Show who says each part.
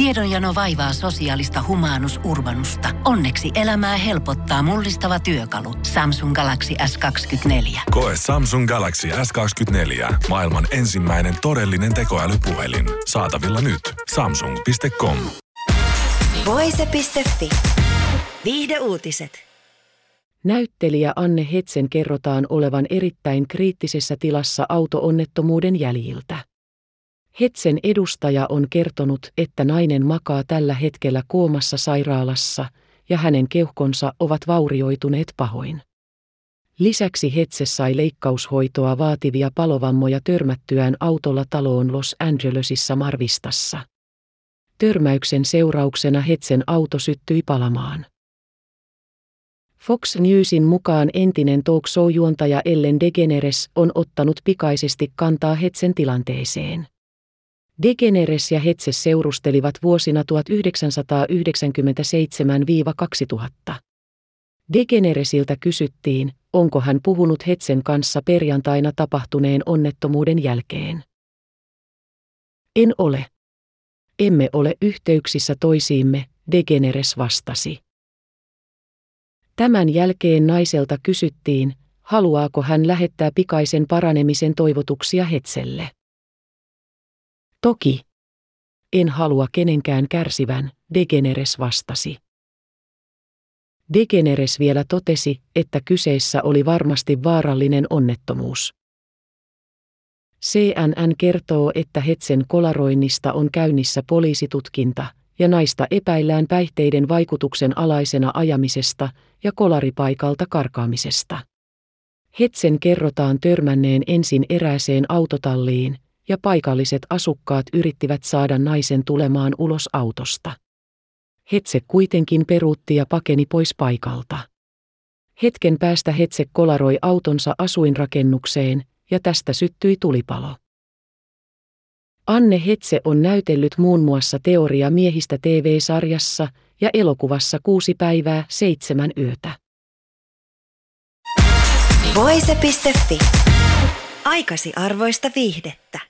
Speaker 1: Tiedonjano vaivaa sosiaalista humanus urbanusta. Onneksi elämää helpottaa mullistava työkalu. Samsung Galaxy S24.
Speaker 2: Koe Samsung Galaxy S24. Maailman ensimmäinen todellinen tekoälypuhelin. Saatavilla nyt. Samsung.com.
Speaker 3: Voise.fi. Viihde uutiset.
Speaker 4: Näyttelijä Anne Hetsen kerrotaan olevan erittäin kriittisessä tilassa autoonnettomuuden jäljiltä. Hetsen edustaja on kertonut, että nainen makaa tällä hetkellä koomassa sairaalassa ja hänen keuhkonsa ovat vaurioituneet pahoin. Lisäksi Hetse sai leikkaushoitoa vaativia palovammoja törmättyään autolla taloon Los Angelesissa Marvistassa. Törmäyksen seurauksena Hetsen auto syttyi palamaan. Fox Newsin mukaan entinen talk show-juontaja Ellen DeGeneres on ottanut pikaisesti kantaa Hetsen tilanteeseen. DeGeneres ja Hetze seurustelivat vuosina 1997-2000. DeGeneresiltä kysyttiin, onko hän puhunut Hetsen kanssa perjantaina tapahtuneen onnettomuuden jälkeen. En ole. Emme ole yhteyksissä toisiimme, DeGeneres vastasi. Tämän jälkeen naiselta kysyttiin, haluaako hän lähettää pikaisen paranemisen toivotuksia Hetselle. Toki. En halua kenenkään kärsivän, Degeneres vastasi. Degeneres vielä totesi, että kyseessä oli varmasti vaarallinen onnettomuus. CNN kertoo, että Hetsen kolaroinnista on käynnissä poliisitutkinta ja naista epäillään päihteiden vaikutuksen alaisena ajamisesta ja kolaripaikalta karkaamisesta. Hetsen kerrotaan törmänneen ensin erääseen autotalliin, ja paikalliset asukkaat yrittivät saada naisen tulemaan ulos autosta. Hetse kuitenkin peruutti ja pakeni pois paikalta. Hetken päästä Hetse kolaroi autonsa asuinrakennukseen ja tästä syttyi tulipalo. Anne Hetse on näytellyt muun muassa Teoria miehistä TV-sarjassa ja elokuvassa kuusi päivää seitsemän yötä.
Speaker 3: Voise.fi. Aikasi arvoista viihdettä.